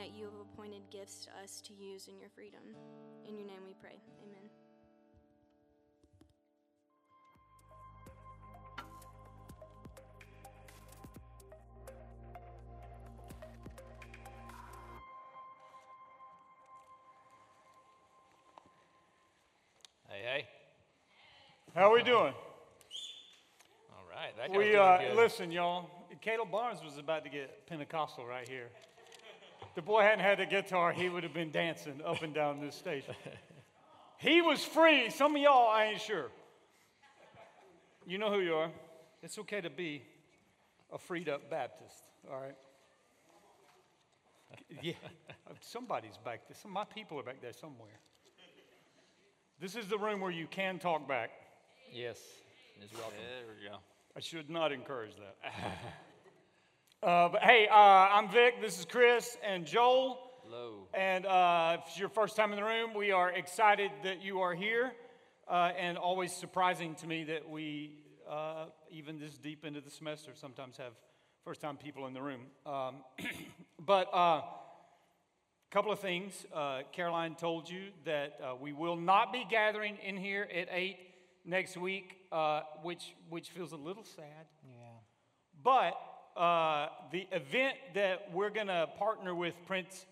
that you have appointed gifts to us to use in your freedom. In your name we pray. Amen. Hey, hey. How are we doing? All right. That guy's We uh, listen, y'all. Caleb Barnes was about to get Pentecostal right here. The boy hadn't had a guitar; he would have been dancing up and down this stage. He was free. Some of y'all, I ain't sure. You know who you are. It's okay to be a freed up Baptist. All right. Yeah, somebody's back there. Some of my people are back there somewhere. This is the room where you can talk back. Yes. Is welcome. There we go. I should not encourage that. uh, but hey, uh, I'm Vic. This is Chris and Joel. Hello. And uh, if it's your first time in the room, we are excited that you are here. Uh, and always surprising to me that we, uh, even this deep into the semester, sometimes have first time people in the room. Um, but a uh, couple of things. Uh, Caroline told you that uh, we will not be gathering in here at 8 next week, uh, which, which feels a little sad. Yeah. But uh, the event that we're going to partner with Prince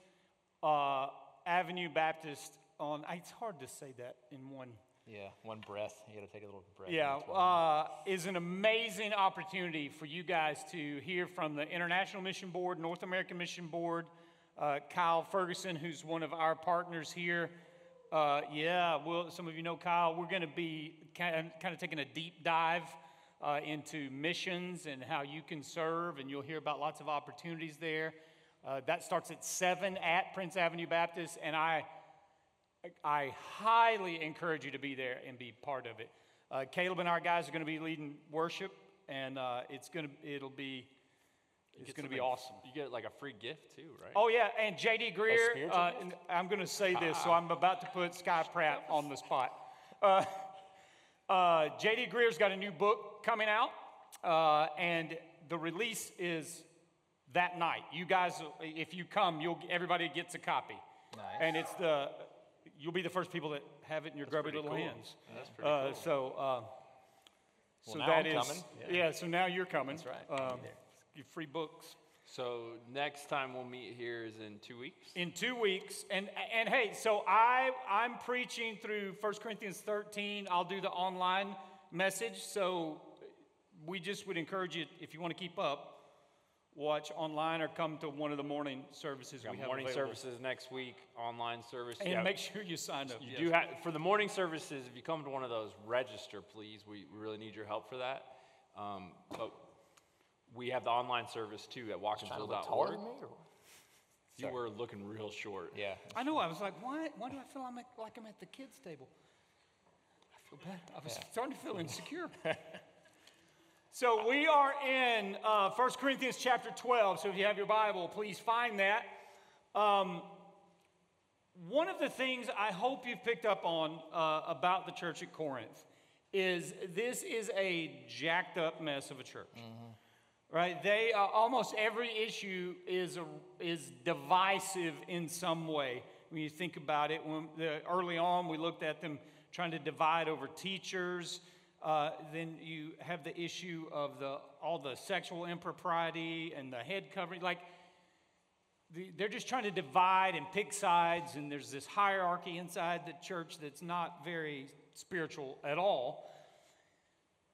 uh, Avenue Baptist on, it's hard to say that in one. Yeah. One breath. You got to take a little breath. Yeah, in each one. uh, is an amazing opportunity for you guys to hear from the International Mission Board, North American Mission Board, uh, Kyle Ferguson, who's one of our partners here. Uh, yeah, well, some of you know Kyle. We're going to be kind of, kind of taking a deep dive uh, into missions and how you can serve, and you'll hear about lots of opportunities there. Uh, that starts at 7 at Prince Avenue Baptist, and I I highly encourage you to be there and be part of it. Uh, Caleb and our guys are going to be leading worship, and uh, it's going to it'll be it's going to be awesome. You get like a free gift too, right? Oh yeah, and JD Greear. Uh, and I'm going to say this, so I'm about to put Sky Pratt on the spot. Uh, JD Greear's got a new book coming out, uh, and the release is that night. You guys, if you come, you'll everybody gets a copy, Nice. and it's the you'll be the first people that have it in your grubby little cool. hands. That's pretty Uh, cool. So, uh, so now that I'm is- coming. yeah. So now you're coming. That's right. Um, free books So next time we'll meet here is in two weeks. in two weeks and and hey so i i'm preaching through 1 corinthians 13 i'll do the online message so we just would encourage you if you want to keep up watch online or come to one of the morning services We we have morning available. services next week, online service. and yeah, make sure you sign up you yes. do have for the morning services. If you come to one of those, register, please. We, we really need your help for that. Um, but we have the online service too at Trying to look taller watkinsville.org. than me, or? You were looking real short. Yeah. i know i was like why why do i feel I'm at, like i'm at the kids table i feel bad i was Yeah. starting to feel insecure So we are in uh, 1 Corinthians chapter 12. So if you have your Bible, please find that. Um, one of the things I hope you've picked up on uh, about the church at Corinth is this is a jacked up mess of a church. Right? They uh, almost every issue is a, is divisive in some way. When you think about it, when the, early on we looked at them trying to divide over teachers. Uh, then you have the issue of the all the sexual impropriety and the head covering. Like the, they're just trying to divide and pick sides, and there's this hierarchy inside the church that's not very spiritual at all.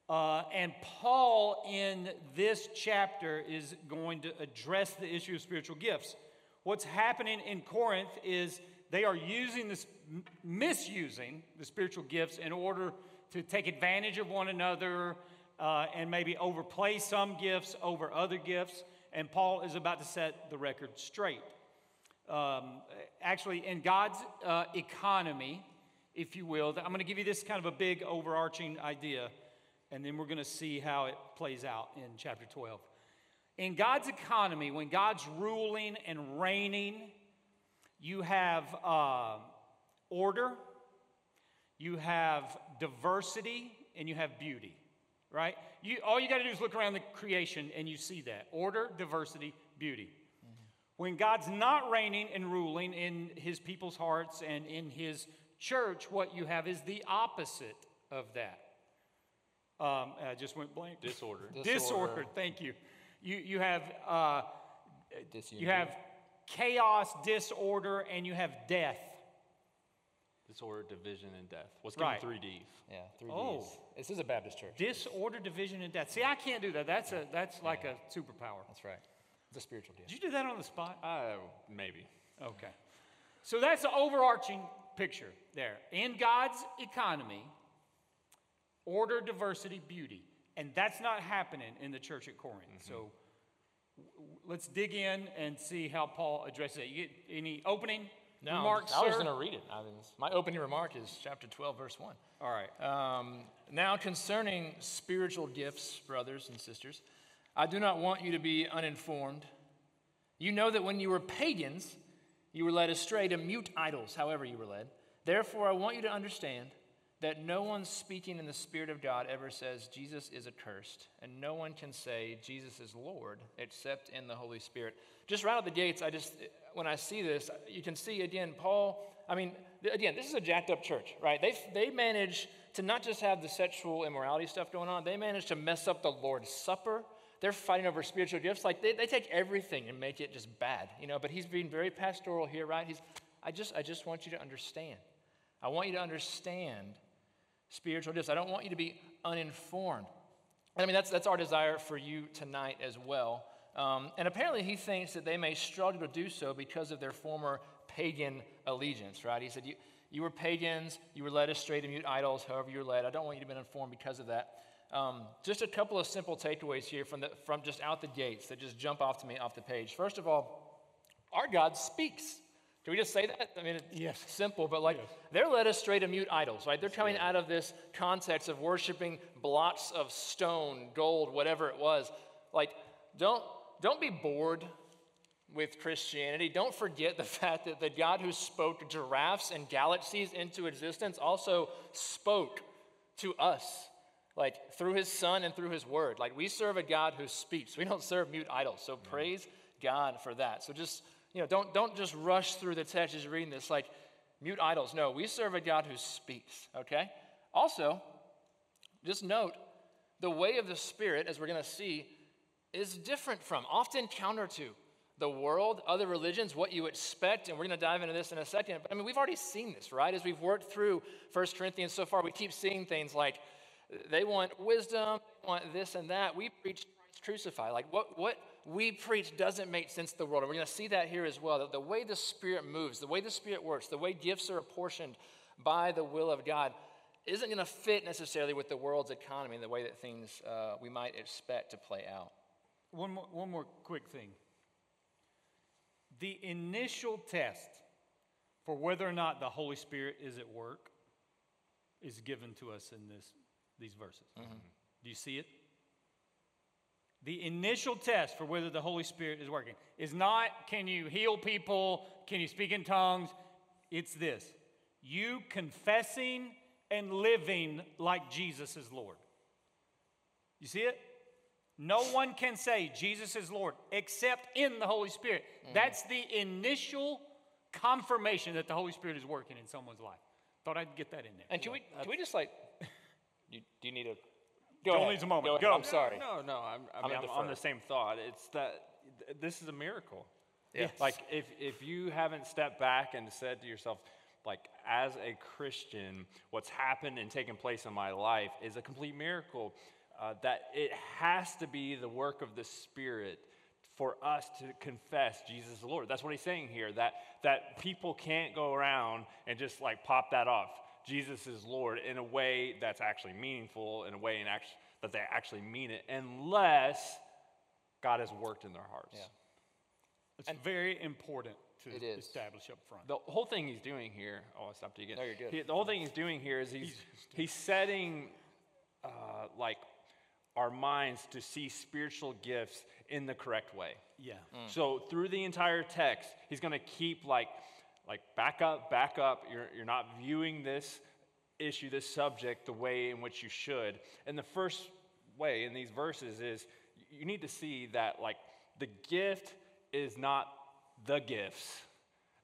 Uh, and Paul, in this chapter, is going to address the issue of spiritual gifts. What's happening in Corinth is they are using this, misusing the spiritual gifts in order to take advantage of one another uh, and maybe overplay some gifts over other gifts. And Paul is about to set the record straight. Um, actually, in God's uh, economy, if you will, I'm going to give you this kind of a big overarching idea, and then we're going to see how it plays out in chapter 12. In God's economy, when God's ruling and reigning, you have uh, order, you have diversity, and you have beauty, right? You, all you got to do is look around the creation and you see that order, diversity, beauty. When God's not reigning and ruling in his people's hearts and in his church, what you have is the opposite of that. Um, I just went blank. Disorder. Disorder. Thank you. You you have uh, you have chaos, disorder, and you have death. Disorder, division, and death. Let's Right. three Ds. Yeah, three Oh. Ds. This is a Baptist church. Disorder, division, and death. See, I can't do that. That's a that's like a superpower. That's right. It's a spiritual deal. Did you do that on the spot? Uh, maybe. Okay. So that's the overarching picture there. In God's economy, order, diversity, beauty. And that's not happening in the church at Corinth. So w- w- let's dig in and see how Paul addresses it. You get any opening No, remarks, I was going to read it. I mean, my opening remark is chapter 12, verse 1. All right. Um, now, concerning spiritual gifts, brothers and sisters, I do not want you to be uninformed. You know that when you were pagans, you were led astray to mute idols, however, you were led. Therefore, I want you to understand that no one speaking in the Spirit of God ever says Jesus is accursed, and no one can say Jesus is Lord except in the Holy Spirit. Just right out the gates, I just, when I see this, you can see again, Paul, I mean, again, this is a jacked up church, right? They, they manage to not just have the sexual immorality stuff going on, they manage to mess up the Lord's Supper. They're fighting over spiritual gifts. Like they, they take everything and make it just bad, you know. But he's being very pastoral here, right? He's, I just, I just want you to understand. I want you to understand spiritual gifts. I don't want you to be uninformed. And I mean, that's, that's our desire for you tonight as well. Um, and apparently, he thinks that they may struggle to do so because of their former pagan allegiance, right? He said, You, you were pagans, you were led astray to mute idols, however you were led. I don't want you to be uninformed because of that. Um, just a couple of simple takeaways here from, the, from just out the gates that just jump off to me off the page. First of all, our God speaks. Can we just say that? I mean, it's Yes. simple, but like they're led astray to mute idols, right? They're coming out of this context of worshiping blocks of stone, gold, whatever it was. Like, don't don't be bored with Christianity. Don't forget the fact that the God who spoke giraffes and galaxies into existence also spoke to us, like through his son and through his word. Like we serve a God who speaks. We don't serve mute idols. So praise God for that. So just, you know, don't don't just rush through the text as you're reading this like mute idols. No, we serve a God who speaks, okay? Also, just note the way of the Spirit, as we're going to see, is different from, often counter to the world, other religions, what you expect, and we're going to dive into this in a second. But I mean, we've already seen this, right? As we've worked through 1 Corinthians so far, we keep seeing things like they want wisdom, they want this and that. We preach Christ crucified. Like what, what we preach doesn't make sense to the world. And we're going to see that here as well. That the way the Spirit moves, the way the Spirit works, the way gifts are apportioned by the will of God isn't going to fit necessarily with the world's economy and the way that things uh, we might expect to play out. One more, one more quick thing. The initial test for whether or not the Holy Spirit is at work is given to us in this, these verses. Do you see it? The initial test for whether the Holy Spirit is working is not can you heal people, can you speak in tongues? It's this you confessing and living like Jesus is Lord. You see it? No one can say Jesus is Lord except in the Holy Spirit. Mm. That's the initial confirmation that the Holy Spirit is working in someone's life. Thought I'd get that in there. And can we, can we just like, you, do you need a, Joel ahead. needs a moment. Go ahead. Go. I'm sorry. No, no, I'm, I I'm mean, I'm on the same thought. It's that th- this is a miracle. Yes. Like if, if you haven't stepped back and said to yourself, like as a Christian, what's happened and taken place in my life is a complete miracle. Uh, that it has to be the work of the Spirit for us to confess Jesus is Lord. That's what he's saying here. That that people can't go around and just like pop that off. Jesus is Lord in a way that's actually meaningful, in a way in act- that they actually mean it, unless God has worked in their hearts. Yeah. It's very important to It is. establish up front. The whole thing he's doing here, oh, I stopped you again. No, you're good. He- the whole thing he's doing here is he's, he's setting uh, like our minds to see spiritual gifts in the correct way. Yeah. So through the entire text, he's going to keep like, like back up, back up. You're, you're not viewing this issue, this subject, the way in which you should. And the first way in these verses is you need to see that like the gift is not the gifts.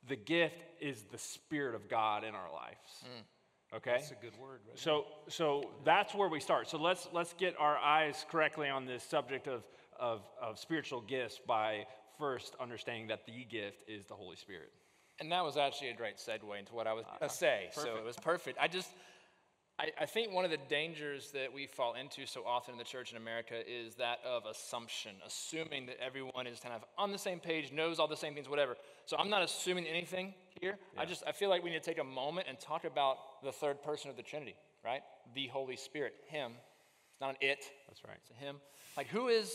The gift is the Spirit of God in our lives. Hmm. Okay? That's a good word. Right? So, so that's where we start. So let's, let's get our eyes correctly on this subject of, of, of spiritual gifts by first understanding that the gift is the Holy Spirit. And that was actually a great segue into what I was going to uh, say. So it was perfect. I just, I, I think one of the dangers that we fall into so often in the church in America is that of assumption, assuming that everyone is kind of on the same page, knows all the same things, whatever. So I'm not assuming anything here. I just, I feel like we need to take a moment and talk about the third person of the Trinity, right? The Holy Spirit, Him. It's not an it. That's right. It's a Him. Like who is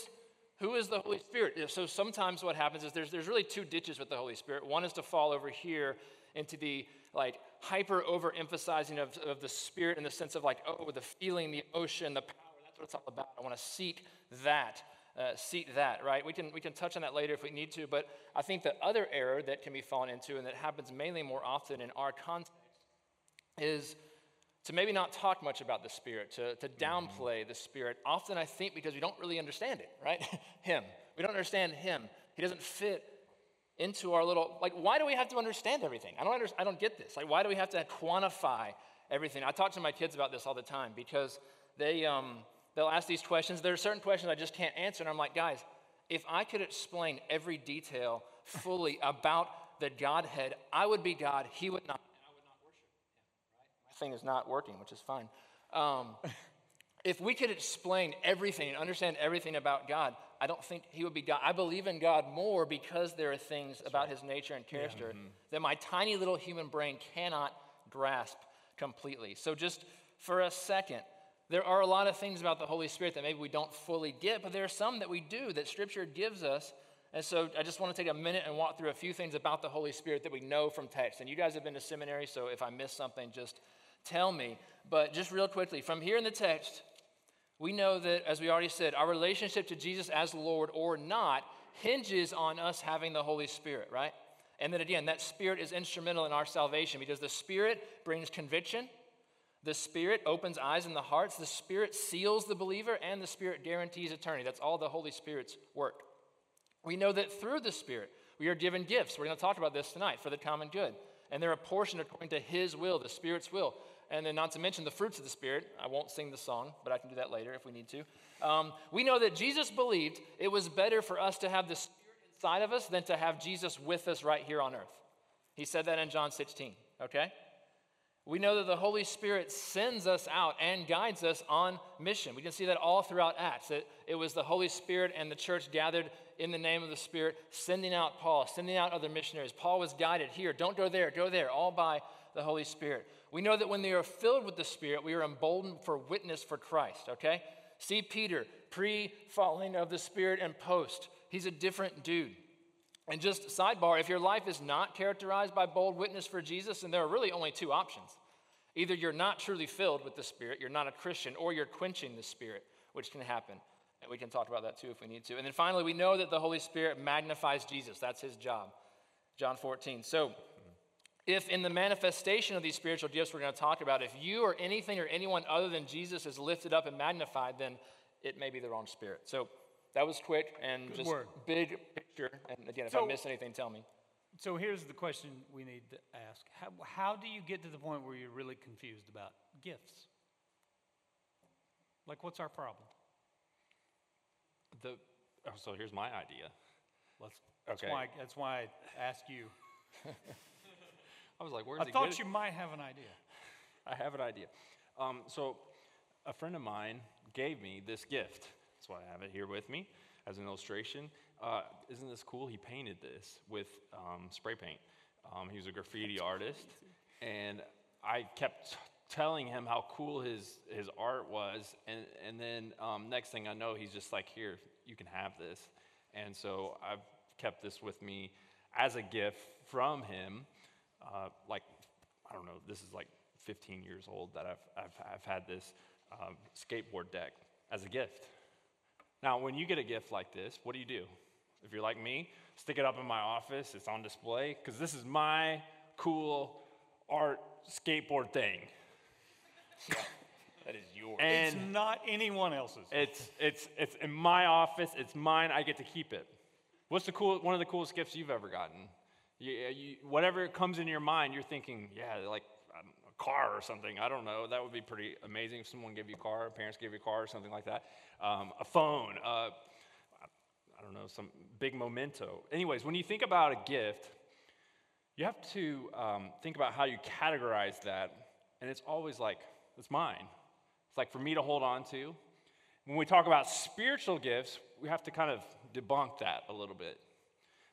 who is the Holy Spirit? So sometimes what happens is there's, there's really two ditches with the Holy Spirit. One is to fall over here into the like hyper overemphasizing of, of the Spirit in the sense of like, oh, the feeling, the emotion, the power. That's what it's all about. I want to seek that. Uh, seat that, right? We can, we can touch on that later if we need to, but I think the other error that can be fallen into and that happens mainly more often in our context is to maybe not talk much about the Spirit, to, to downplay the Spirit. Often, I think, because we don't really understand it, right? him. We don't understand Him. He doesn't fit into our little, like, why do we have to understand everything? I don't, under, I don't get this. Like, why do we have to quantify everything? I talk to my kids about this all the time because they, um, they'll ask these questions. There are certain questions I just can't answer, and I'm like, guys, if I could explain every detail fully about the Godhead, I would be God, He would not thing is not working, which is fine. Um, if we could explain everything and understand everything about God, I don't think He would be God. I believe in God more because there are things about His nature and character that my tiny little human brain cannot grasp completely. So, just for a second, there are a lot of things about the Holy Spirit that maybe we don't fully get, but there are some that we do that Scripture gives us. And so I just want to take a minute and walk through a few things about the Holy Spirit that we know from text. And you guys have been to seminary, so if I miss something, just tell me. But just real quickly, from here in the text, we know that, as we already said, our relationship to Jesus as Lord or not hinges on us having the Holy Spirit, right? And then again, that Spirit is instrumental in our salvation because the Spirit brings conviction, the Spirit opens eyes in the hearts, the Spirit seals the believer, and the Spirit guarantees eternity. That's all the Holy Spirit's work. We know that through the Spirit, we are given gifts. We're going to talk about this tonight for the common good. And they're apportioned according to His will, the Spirit's will and then not to mention the fruits of the Spirit. I won't sing the song, but I can do that later if we need to. Um, we know that Jesus believed it was better for us to have the Spirit inside of us than to have Jesus with us right here on earth. He said that in John 16, okay? We know that the Holy Spirit sends us out and guides us on mission. We can see that all throughout Acts. That it was the Holy Spirit and the church gathered in the name of the Spirit, sending out Paul, sending out other missionaries. Paul was guided here, don't go there, go there, all by the Holy Spirit. We know that when they are filled with the Spirit, we are emboldened for witness for Christ, okay? See Peter, pre falling of the Spirit and post. He's a different dude. And just sidebar, if your life is not characterized by bold witness for Jesus, then there are really only two options. Either you're not truly filled with the Spirit, you're not a Christian, or you're quenching the Spirit, which can happen. And we can talk about that too if we need to. And then finally, we know that the Holy Spirit magnifies Jesus. That's his job. John 14. So, if in the manifestation of these spiritual gifts we're going to talk about, if you or anything or anyone other than Jesus is lifted up and magnified, then it may be the wrong spirit. So that was quick and Good just word. big picture. And again, if I So- miss anything, tell me. So here's the question we need to ask How, how do you get to the point where you're really confused about gifts? Like, what's our problem? The, oh, so here's my idea. Let's, that's, Okay. why, that's why I ask you. I was like, where's I he thought you might have an idea. I have an idea. Um, so, a friend of mine gave me this gift. That's why I have it here with me as an illustration. Uh, isn't this cool? He painted this with um, spray paint. Um, he was a graffiti artist, and I kept telling him how cool his, his art was. And, and then um, next thing I know, he's just like, Here, you can have this. And so I've kept this with me as a gift from him. Uh, like, I don't know, this is like 15 years old that I've, I've, I've had this um, skateboard deck as a gift. Now, when you get a gift like this, what do you do? If you're like me, stick it up in my office, it's on display, because this is my cool art skateboard thing. That is yours. it's not anyone else's. it's, it's, it's in my office, it's mine, I get to keep it. What's the cool, one of the coolest gifts you've ever gotten? You, you, whatever comes in your mind, you're thinking, yeah, like um, a car or something. I don't know. That would be pretty amazing if someone gave you a car, parents gave you a car or something like that. Um, a phone, uh, I don't know, some big memento. Anyways, when you think about a gift, you have to um, think about how you categorize that. And it's always like, it's mine. It's like for me to hold on to. When we talk about spiritual gifts, we have to kind of debunk that a little bit.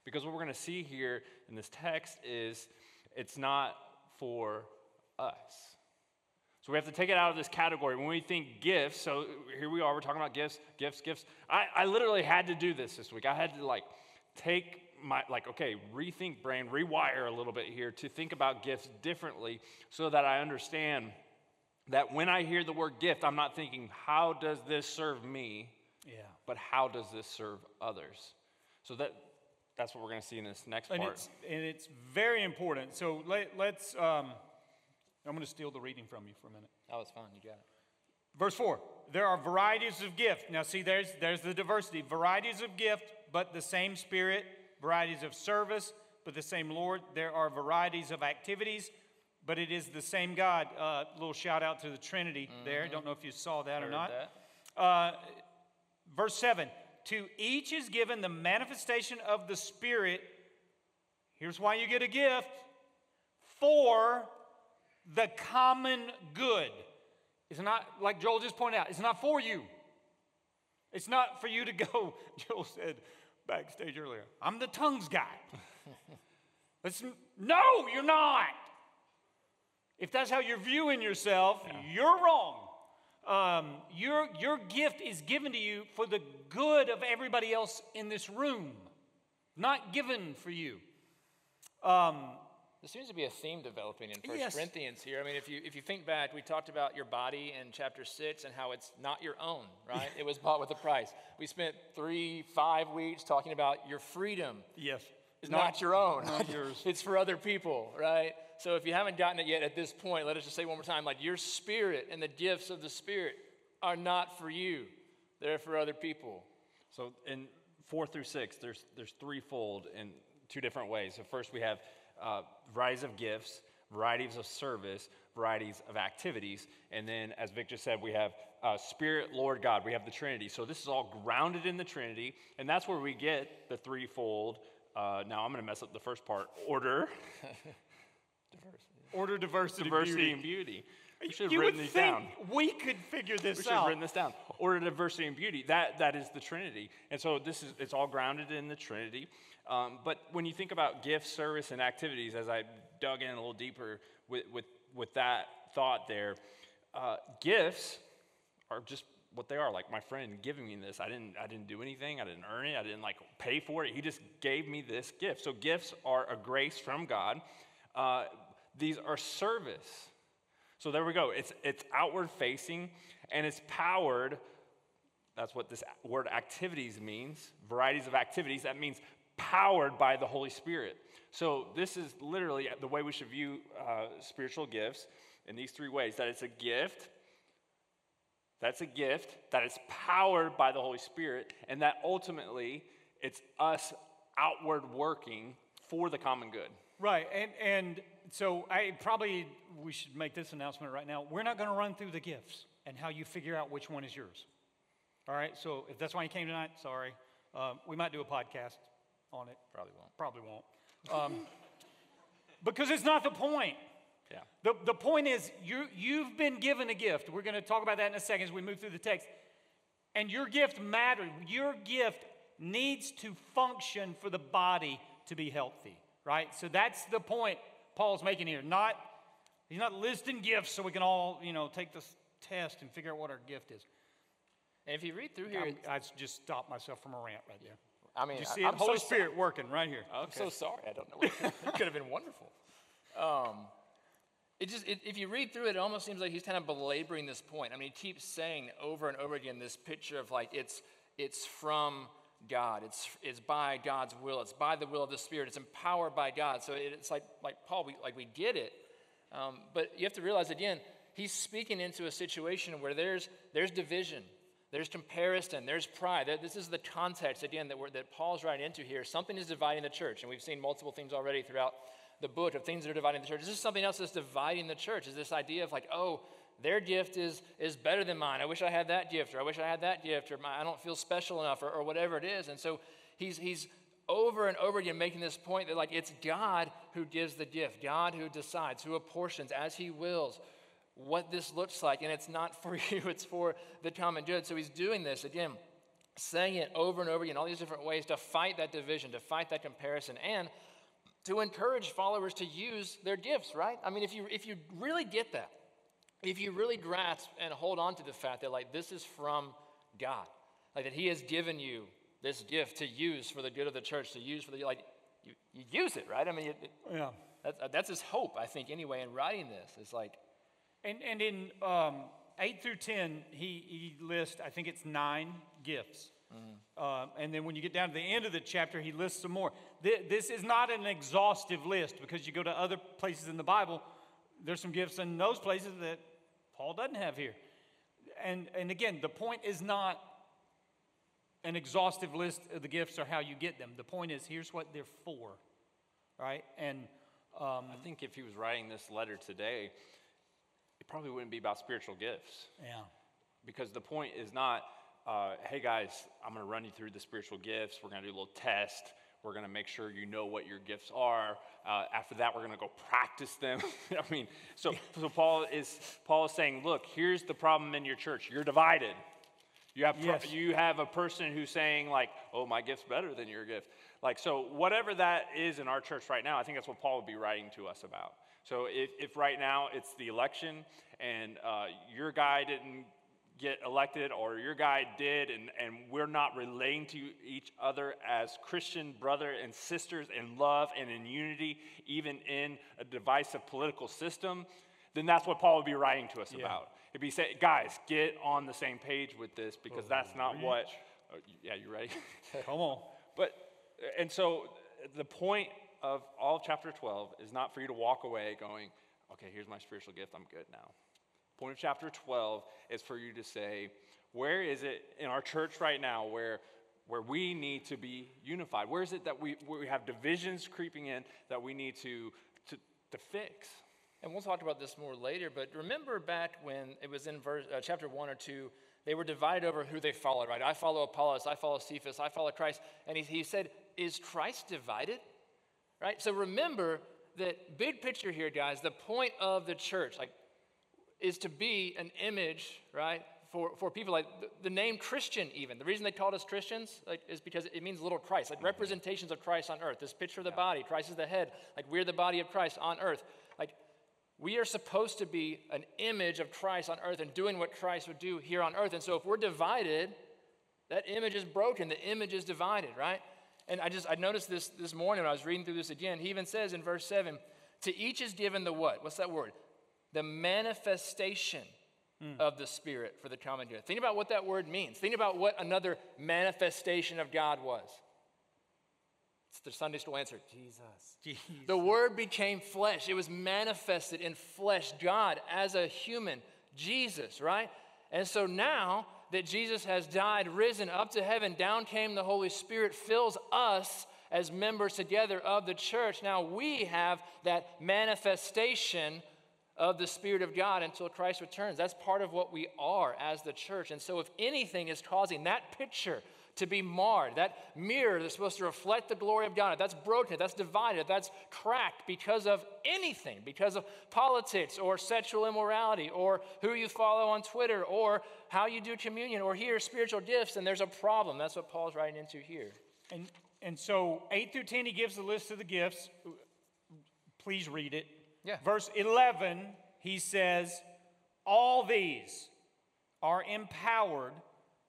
Because what we're going to see here in this text is it's not for us. So we have to take it out of this category. When we think gifts, so here we are, we're talking about gifts, gifts, gifts. I, I literally had to do this this week. I had to like take my, like, okay, rethink brain, rewire a little bit here to think about gifts differently so that I understand that when I hear the word gift, I'm not thinking, how does this serve me? Yeah. But how does this serve others? So that that's what we're going to see in this next And part. it's, and it's very important. So let, let's, um, I'm going to steal the reading from you for a minute. That was fine. You got it. Verse 4 There are varieties of gift. Now, see, there's, there's the diversity. Varieties of gift, but the same Spirit. Varieties of service, but the same Lord. There are varieties of activities, but it is the same God. Uh, little shout out to the Trinity there. Don't know if you saw that or not. that. Uh, verse 7 To each is given the manifestation of the Spirit. Here's why you get a gift for the common good. It's not, like Joel just pointed out, it's not for you. It's not for you to go, Joel said backstage earlier, I'm the tongues guy. It's, no, you're not. If that's how you're viewing yourself, you're wrong. Um, your, your gift is given to you for the good of everybody else in this room, not given for you. Um, There seems to be a theme developing in First Yes. Corinthians here. I mean, if you if you think back, we talked about your body in chapter six and how it's not your own, right? it was bought with a price. We spent three, five weeks talking about your freedom yes. is not, your own. not yours. it's for other people, right? So if you haven't gotten it yet at this point, let us just say one more time like your spirit and the gifts of the spirit are not for you. They're for other people. So in four through six, there's there's threefold in two different ways. So first we have uh, varieties of gifts, varieties of service, varieties of activities, and then as Vic just said, we have uh, Spirit, Lord God. We have the Trinity. So this is all grounded in the Trinity, and that's where we get the threefold. Uh, now I'm going to mess up the first part: order, Order, diversity, diversity, beauty. and beauty. We should have you written would these think down. we could figure this We should have written this down. Order, diversity, and beauty. That that is the Trinity. And so this is it's all grounded in the Trinity. Um, but when you think about gifts, service, and activities, as I dug in a little deeper with with, with that thought there, uh, gifts are just what they are. Like my friend giving me this, I didn't I didn't do anything. I didn't earn it. I didn't like pay for it. He just gave me this gift. So gifts are a grace from God. Uh, these are service. So there we go. It's, it's outward facing and it's powered. That's what this word activities means varieties of activities. That means powered by the Holy Spirit. So this is literally the way we should view uh, spiritual gifts in these three ways that it's a gift. That's a gift, that it's powered by the Holy Spirit, and that ultimately it's us outward working for the common good. Right, and and so I probably we should make this announcement right now. We're not going to run through the gifts and how you figure out which one is yours. All right, so if that's why you came tonight, sorry. Um, we might do a podcast on it. Probably won't. Probably won't. Um, because it's not the point. Yeah. The, the point is, you, you've been given a gift. We're going to talk about that in a second as we move through the text. And your gift matters. Your gift needs to function for the body to be healthy, right? So that's the point Paul's making here. Not, he's not listing gifts so we can all, you know, take this test and figure out what our gift is. And if you read through here, I'm- just stopped myself from a rant right there. I mean, You I- see it? I'm Holy so Spirit working right here. I'm so sorry. I don't know. What, it could have been wonderful. Um, it just, it, if you read through it, it almost seems like he's kind of belaboring this point. I mean, he keeps saying over and over again this picture of like it's, it's from God. It's, it's by God's will. It's by the will of the Spirit. It's empowered by God. So it, it's like, like Paul, we, like we get it. Um, but you have to realize again, he's speaking into a situation where there's, there's division. there's comparison, there's pride. This is the context, again, that, that Paul's writing into here. Something is dividing the church, and we've seen multiple things already throughout the book of things that are dividing the church. Is This something else that's dividing the church, is this idea of like, oh, their gift is, is better than mine. I wish I had that gift, or I wish I had that gift, or my, I don't feel special enough, or, or whatever it is. And so he's, he's over and over again making this point that like it's God who gives the gift, God who decides, who apportions as he wills what this looks like. And it's not for you, it's for the common good. So he's doing this again, saying it over and over again, all these different ways to fight that division, to fight that comparison, and to encourage followers to use their gifts, right? I mean, if you if you really get that, if you really grasp and hold on to the fact that like this is from God, like that He has given you this gift to use for the good of the church, to use for the, like, you, you use it, right? I mean, it, yeah. That's, that's his hope, I think, anyway, in writing this. It's like. And, and in um, 8 through 10, he, he lists, I think it's nine gifts. Mm. Uh, and then when you get down to the end of the chapter, he lists some more. Th- this is not an exhaustive list because you go to other places in the Bible, there's some gifts in those places that Paul doesn't have here. And, and again, the point is not an exhaustive list of the gifts or how you get them. The point is, here's what they're for, right? And um, I think if he was writing this letter today, it probably wouldn't be about spiritual gifts. Yeah. Because the point is not, uh, hey guys, I'm going to run you through the spiritual gifts. We're going to do a little test. We're going to make sure you know what your gifts are. Uh, after that, we're going to go practice them. I mean, so, so Paul is Paul is saying, look, here's the problem in your church. You're divided. You have, yes. you have a person who's saying, like, oh, my gift's better than your gift. Like, so whatever that is in our church right now, I think that's what Paul would be writing to us about. So if, if right now it's the election and uh, your guy didn't get elected or your guy did, and, and we're not relating to each other as Christian brother and sisters in love and in unity, even in a divisive political system, then that's what Paul would be writing to us yeah. about. If he said, guys, get on the same page with this because oh, that's not what. Uh, yeah, you ready? Come on. But, and so the point of all of chapter 12 is not for you to walk away going, okay, here's my spiritual gift, I'm good now. Point of chapter 12 is for you to say, where is it in our church right now where, where we need to be unified? Where is it that we, we have divisions creeping in that we need to, to, to fix? And we'll talk about this more later, but remember back when it was in verse, uh, chapter 1 or 2, they were divided over who they followed, right? I follow Apollos, I follow Cephas, I follow Christ. And he, he said, Is Christ divided? Right? So remember that big picture here, guys, the point of the church, like, is to be an image, right? For, for people like the, the name Christian, even. The reason they called us Christians like, is because it means little Christ, like representations of Christ on earth. This picture of the body, Christ is the head, like we're the body of Christ on earth. Like we are supposed to be an image of Christ on earth and doing what Christ would do here on earth. And so if we're divided, that image is broken. The image is divided, right? And I just I noticed this this morning when I was reading through this again. He even says in verse 7, to each is given the what? What's that word? The manifestation mm. of the Spirit for the common good. Think about what that word means. Think about what another manifestation of God was. It's the Sunday school answer Jesus. Jesus. The Word became flesh, it was manifested in flesh. God as a human, Jesus, right? And so now that Jesus has died, risen up to heaven, down came the Holy Spirit, fills us as members together of the church. Now we have that manifestation of the Spirit of God until Christ returns. That's part of what we are as the church. And so, if anything is causing that picture to be marred. That mirror that's supposed to reflect the glory of God, if that's broken, if that's divided, if that's cracked because of anything, because of politics or sexual immorality or who you follow on Twitter or how you do communion or hear spiritual gifts, then there's a problem. That's what Paul's writing into here. And, and so 8 through 10, he gives the list of the gifts. Please read it. Yeah. Verse 11, he says, All these are empowered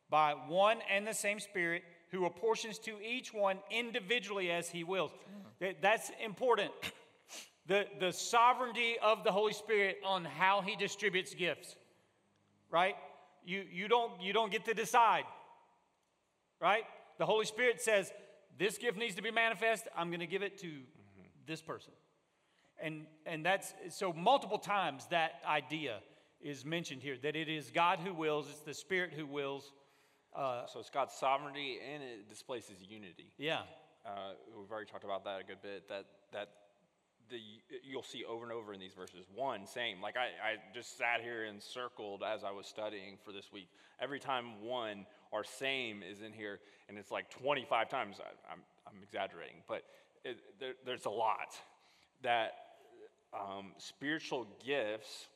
by one and the same Spirit who apportions to each one individually as he wills. That's important. The, the sovereignty of the Holy Spirit on how he distributes gifts, right? You, you, don't, you don't get to decide, right? The Holy Spirit says, This gift needs to be manifest. I'm going to give it to mm-hmm. this person. And, and that's so multiple times that idea is mentioned here that it is God who wills, it's the Spirit who wills Uh, So it's God's sovereignty and it displays his unity. yeah. Uh, we've already talked about that a good bit. That that the you'll see over and over in these verses. One, same. Like I, I just sat here and circled as I was studying for this week. Every time one or same is in here, and it's like 25 times. I, I'm I'm exaggerating, but it, there, there's a lot that um, spiritual gifts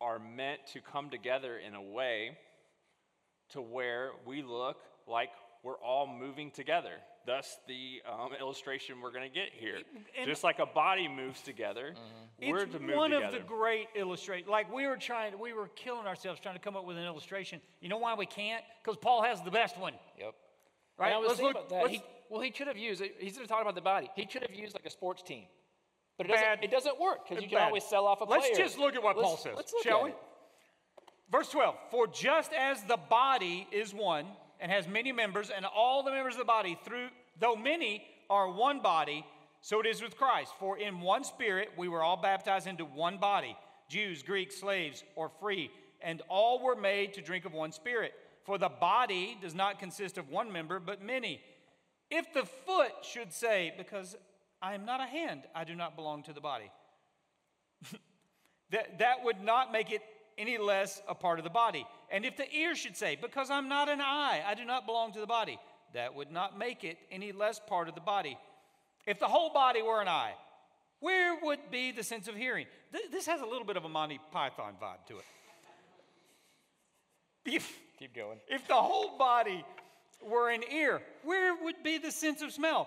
are meant to come together in a way to where we look like we're all moving together. Thus, the um, illustration we're going to get here. And- Just like a body moves together, we're It's to move one together. of the great illustrations. Like we were trying, we were killing ourselves trying to come up with an illustration. You know why we can't? Because Paul has the best one. Yep. Right? And I was Let's thinking look- about that. let's- He, well, he could have used. He's going to talk about the body. He could have used like a sports team, but it Bad. doesn't. It doesn't work because you can Bad. always sell off a player. Let's just look at what Let's- Paul says, let's look shall at we? it. Verse 12 For just as the body is one and has many members, and all the members of the body, through though many are one body, so it is with Christ. For in one spirit we were all baptized into one body Jews, Greeks, slaves, or free, and all were made to drink of one spirit. For the body does not consist of one member, but many. If the foot should say, Because I am not a hand, I do not belong to the body. that, that would not make it any less a part of the body. And if the ear should say, Because I'm not an eye, I do not belong to the body, that would not make it any less part of the body. If the whole body were an eye, where would be the sense of hearing? Th- this has a little bit of a Monty Python vibe to it. If, Keep going. if the whole body were an ear, where would be the sense of smell?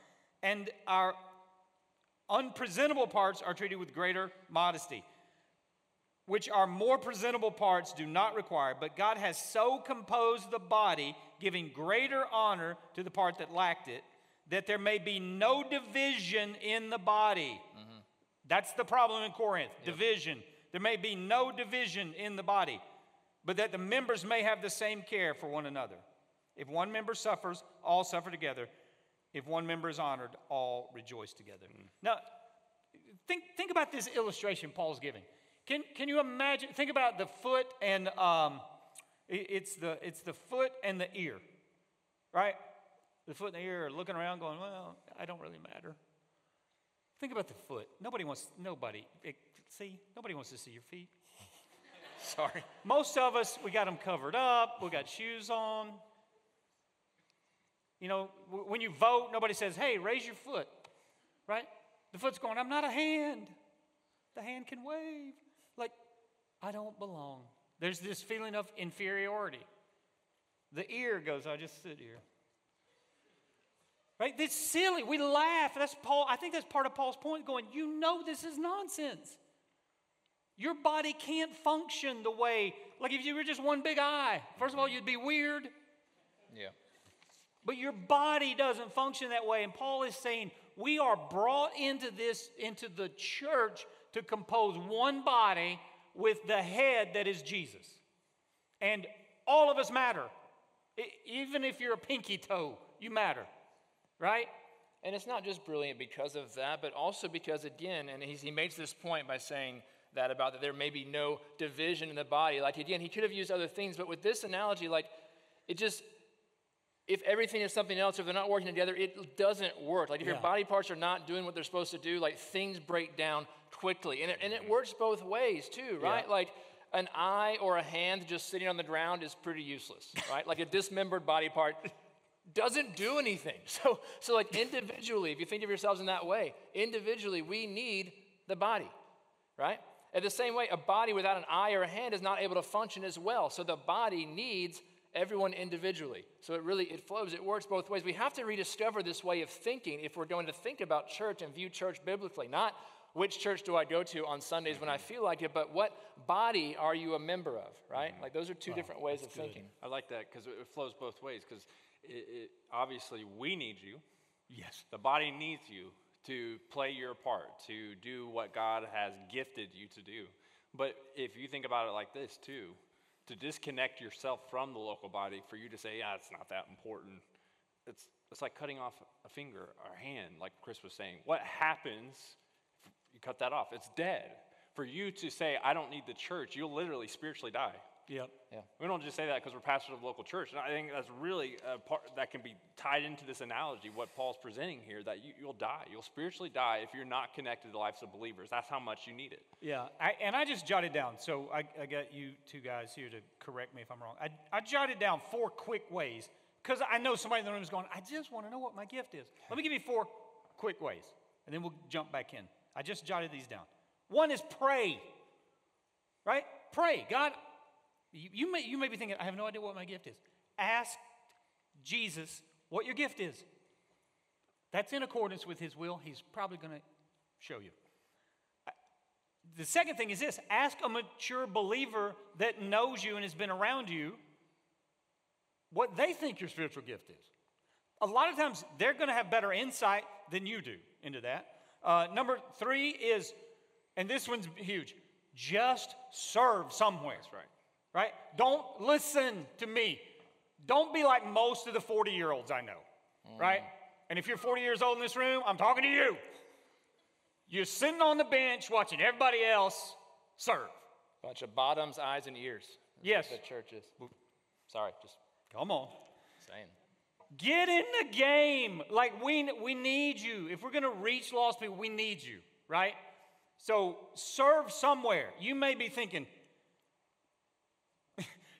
and our unpresentable parts are treated with greater modesty which our more presentable parts do not require, but God has so composed the body, giving greater honor to the part that lacked it, that there may be no division in the body. Mm-hmm. That's the problem in Corinth division. There may be no division in the body, but that the members may have the same care for one another. If one member suffers, all suffer together. If one member is honored, all rejoice together. Now, think, think about this illustration Paul's giving. Can, can you imagine? Think about the foot and um, it- it's, the, it's the foot and the ear, right? The foot and the ear are looking around going, well, I don't really matter. Think about the foot. Nobody wants, nobody, it, see, nobody wants to see your feet. Sorry. Most of us, we got them covered up, we got shoes on. You know, when you vote, nobody says, hey, raise your foot, right? The foot's going, I'm not a hand. The hand can wave. Like, I don't belong. There's this feeling of inferiority. The ear goes, I just sit here. Right? That's silly. We laugh. That's Paul. I think that's part of Paul's point going, you know this is nonsense. Your body can't function the way, like if you were just one big eye. First of all, you'd be weird, Yeah. But your body doesn't function that way. And Paul is saying we are brought into this, into the church to compose one body with the head that is Jesus. And all of us matter. Even if you're a pinky toe, you matter, right? And it's not just brilliant because of that, but also because, again, and he makes this point by saying that about that there may be no division in the body. Like, again, he could have used other things, but with this analogy, like, it just, if everything is something else, if they're not working together, it doesn't work. Like, if Yeah. your body parts are not doing what they're supposed to do, like, things break down quickly. And it, and it works both ways, too, right? Yeah. Like, an eye or a hand just sitting on the ground is pretty useless, right? like a dismembered body part doesn't do anything. So, so like individually, if you think of yourselves in that way, individually, we need the body, right? In the same way, a body without an eye or a hand is not able to function as well. So the body needs everyone individually. So it really it flows. It works both ways. We have to rediscover this way of thinking if we're going to think about church and view church biblically. Not which church do I go to on Sundays when I feel like it, but what body are you a member of, right? Mm-hmm. Like those are two different ways of thinking. I like that because it flows both ways. Because it, it, obviously we need you. Yes. The body needs you to play your part, to do what God has gifted you to do. But if you think about it like this too, to disconnect yourself from the local body, for you to say, yeah, it's not that important, it's, it's like cutting off a finger or a hand, like Chris was saying. What happens if you cut that off? It's dead. For you to say, I don't need the church, you'll literally spiritually die. Yep. Yeah. We don't just say that because we're pastors of a local church. And I think that's really a part that can be tied into this analogy, what Paul's presenting here, that you, you'll die. You'll spiritually die if you're not connected to the lives of believers. That's how much you need it. Yeah, I, and I just jotted down. So I, I got you two guys here to correct me if I'm wrong. I, I jotted down four quick ways because I know somebody in the room is going, I just want to know what my gift is. Let me give you four quick ways, and then we'll jump back in. I just jotted these down. One is pray, right? Pray. God, you, you, may, you may be thinking, I have no idea what my gift is. Ask Jesus what your gift is. That's in accordance with his will. He's probably going to show you. The second thing is this ask a mature believer that knows you and has been around you what they think your spiritual gift is. A lot of times they're going to have better insight than you do into that. Uh, number three is, and this one's huge, just serve somewhere. That's right. Right? Don't listen to me. Don't be like most of the 40 year olds I know. Right? And if you're 40 years old in this room, I'm talking to you. You're sitting on the bench watching everybody else serve. Bunch of bottoms, eyes, and ears. That's Yes. the church is. Sorry, just Come on. saying. Get in the game. Like we we need you. If we're going to reach lost people, we need you, right? So serve somewhere. You may be thinking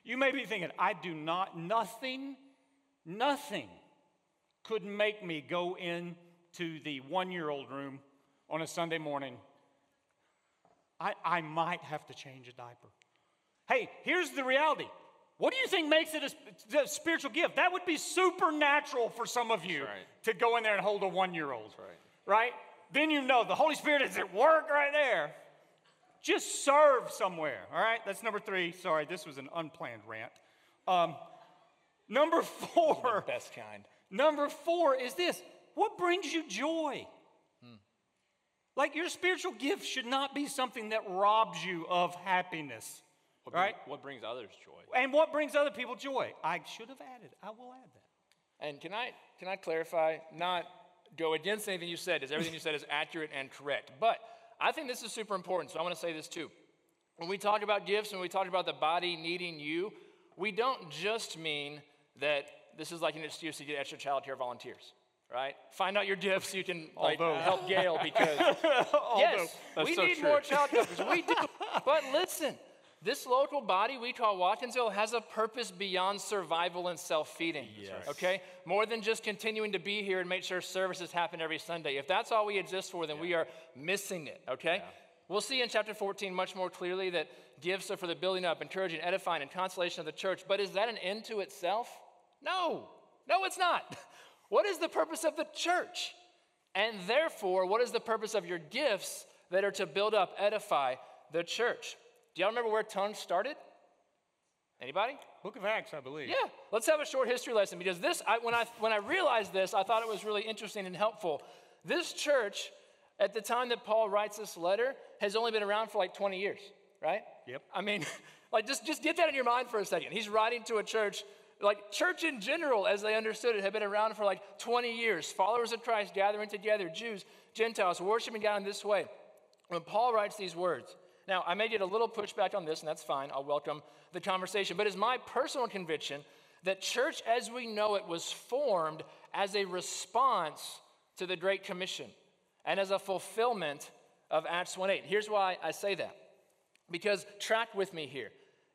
you may be thinking I do not nothing nothing could make me go into the 1-year-old room on a Sunday morning. I I might have to change a diaper. Hey, here's the reality. What do you think makes it a, a spiritual gift? That would be supernatural for some of you right. to go in there and hold a one year old. right. Right? Then you know the Holy Spirit is at work right there. Just serve somewhere. All right? That's number three. Sorry, this was an unplanned rant. Um, number four. Best kind. Number four is this what brings you joy? Like your spiritual gift should not be something that robs you of happiness. What, right? bring- what brings others joy? And what brings other people joy? I should have added. I will add that. And can I can I clarify? Not go against anything you said, as everything you said is accurate and correct. But I think this is super important, so I want to say this too. When we talk about gifts and we talk about the body needing you, we don't just mean that this is like an excuse to get extra childcare volunteers, right? Find out your gifts so you can like, Although- help Gail because yes, we so need true. more child coverage. We do. But listen, this local body we call Watkinsville has a purpose beyond survival and self-feeding. Yes. Okay? More than just continuing to be here and make sure services happen every Sunday. If that's all we exist for, then we are missing it. Okay? We'll see in chapter 14 much more clearly that gifts are for the building up, encouraging, edifying, and consolation of the church. But is that an end to itself? No. No, it's not. What is the purpose of the church? And therefore, what is the purpose of your gifts that are to build up, edify the church? Do y'all remember where tongues started? Anybody? Book of Acts, I believe. Yeah, let's have a short history lesson because this, I, when, I, when I realized this, I thought it was really interesting and helpful. This church, at the time that Paul writes this letter, has only been around for like 20 years, right? Yep. I mean, like just, just get that in your mind for a second. He's writing to a church, like church in general, as they understood it, had been around for like 20 years. Followers of Christ gathering together, Jews, Gentiles, worshiping God in this way. When Paul writes these words, now I may get a little pushback on this, and that's fine. I'll welcome the conversation. But it's my personal conviction that church as we know it was formed as a response to the Great Commission and as a fulfillment of Acts 1 8. Here's why I say that. Because track with me here.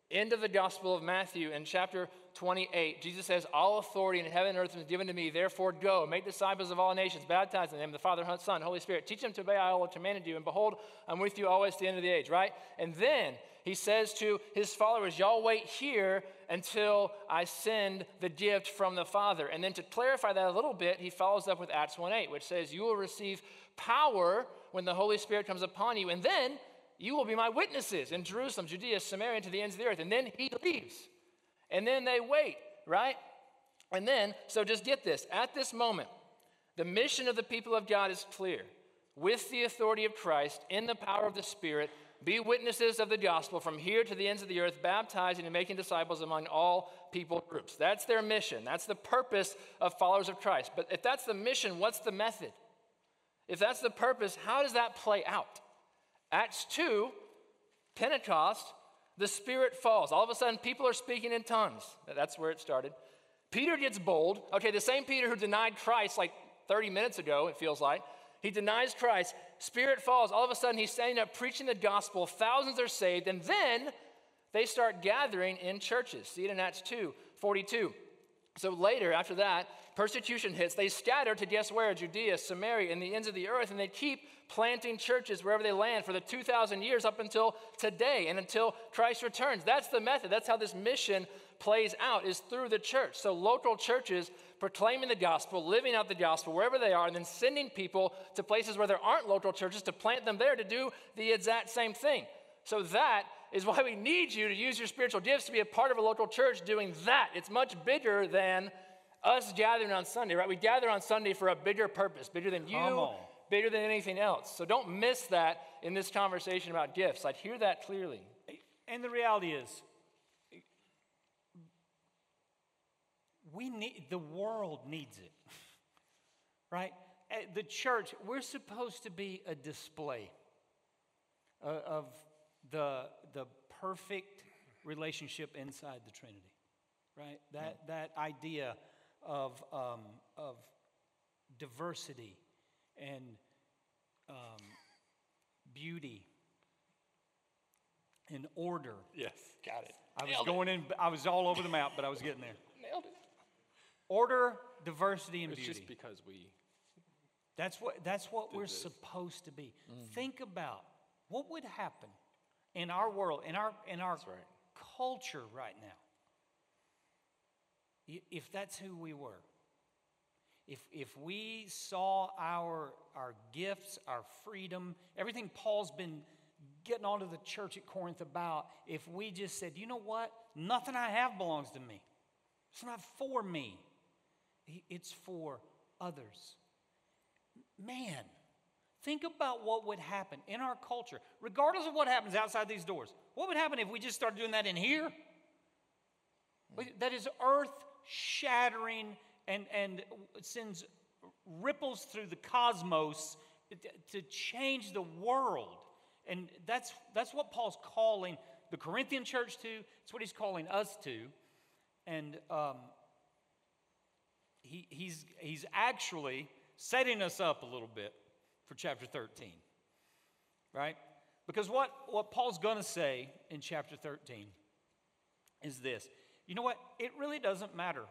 End of the Gospel of Matthew in chapter 28, Jesus says, All authority in heaven and earth is given to me. Therefore, go, make disciples of all nations, baptize in the name of the Father, Son, Holy Spirit. Teach them to obey all I commanded you. And behold, I'm with you always to the end of the age, right? And then he says to his followers, Y'all wait here until I send the gift from the Father. And then to clarify that a little bit, he follows up with Acts 1 8, which says, You will receive power when the Holy Spirit comes upon you. And then you will be my witnesses in Jerusalem, Judea, Samaria, and to the ends of the earth. And then he leaves. And then they wait, right? And then, so just get this at this moment, the mission of the people of God is clear. With the authority of Christ, in the power of the Spirit, be witnesses of the gospel from here to the ends of the earth, baptizing and making disciples among all people groups. That's their mission. That's the purpose of followers of Christ. But if that's the mission, what's the method? If that's the purpose, how does that play out? Acts 2, Pentecost, the Spirit falls. All of a sudden, people are speaking in tongues. That's where it started. Peter gets bold. Okay, the same Peter who denied Christ like 30 minutes ago, it feels like. He denies Christ. Spirit falls. All of a sudden, he's standing up preaching the gospel. Thousands are saved. And then they start gathering in churches. See it in Acts 2 42. So later, after that, persecution hits. They scatter to guess where? Judea, Samaria, and the ends of the earth. And they keep planting churches wherever they land for the 2,000 years up until today and until Christ returns. That's the method. That's how this mission plays out is through the church. So local churches proclaiming the gospel, living out the gospel wherever they are, and then sending people to places where there aren't local churches to plant them there to do the exact same thing. So that is why we need you to use your spiritual gifts to be a part of a local church doing that. It's much bigger than us gathering on Sunday, right? We gather on Sunday for a bigger purpose, bigger than you, bigger than anything else. So don't miss that in this conversation about gifts. I'd hear that clearly. And the reality is, we need the world needs it right the church we're supposed to be a display uh, of the the perfect relationship inside the trinity right that that idea of um, of diversity and um, beauty and order yes got it i was going in i was all over the map but i was getting there nailed it Order, diversity, and it's beauty. just because we. That's what, that's what we're this. supposed to be. Mm. Think about what would happen in our world, in our, in our right. culture right now, if that's who we were. If, if we saw our, our gifts, our freedom, everything Paul's been getting onto the church at Corinth about, if we just said, you know what? Nothing I have belongs to me. It's not for me it's for others. Man, think about what would happen in our culture, regardless of what happens outside these doors. What would happen if we just started doing that in here? That is earth shattering and, and sends ripples through the cosmos to change the world. And that's, that's what Paul's calling the Corinthian church to, it's what he's calling us to. And um, he, he's, he's actually setting us up a little bit for chapter 13, right? Because what, what Paul's going to say in chapter 13 is this you know what? It really doesn't matter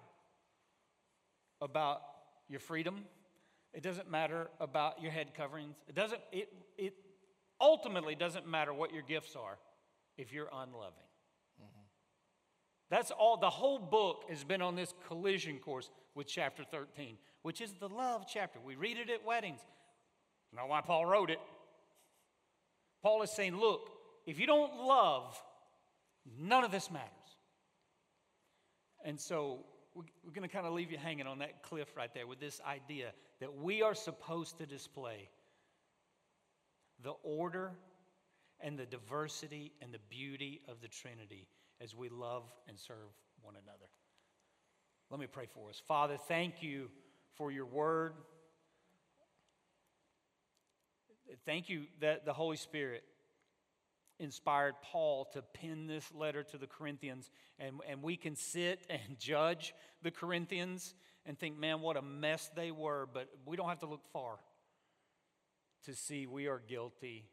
about your freedom. It doesn't matter about your head coverings. It doesn't, it, it ultimately doesn't matter what your gifts are if you're unloving. Mm-hmm. That's all, the whole book has been on this collision course with chapter 13, which is the love chapter. We read it at weddings. Not why Paul wrote it. Paul is saying, look, if you don't love, none of this matters. And so we're going to kind of leave you hanging on that cliff right there with this idea that we are supposed to display the order and the diversity and the beauty of the Trinity as we love and serve one another. Let me pray for us. Father, thank you for your word. Thank you that the Holy Spirit inspired Paul to pen this letter to the Corinthians, and, and we can sit and judge the Corinthians and think, man, what a mess they were, but we don't have to look far to see we are guilty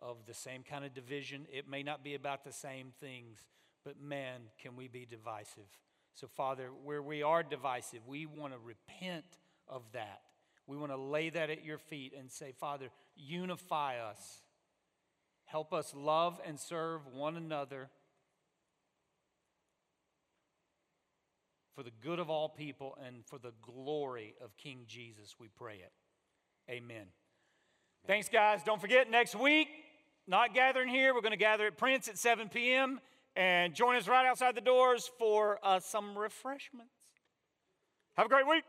of the same kind of division. It may not be about the same things, but man, can we be divisive. So, Father, where we are divisive, we want to repent of that. We want to lay that at your feet and say, Father, unify us. Help us love and serve one another for the good of all people and for the glory of King Jesus, we pray it. Amen. Thanks, guys. Don't forget, next week, not gathering here. We're going to gather at Prince at 7 p.m and join us right outside the doors for uh, some refreshments. Have a great week.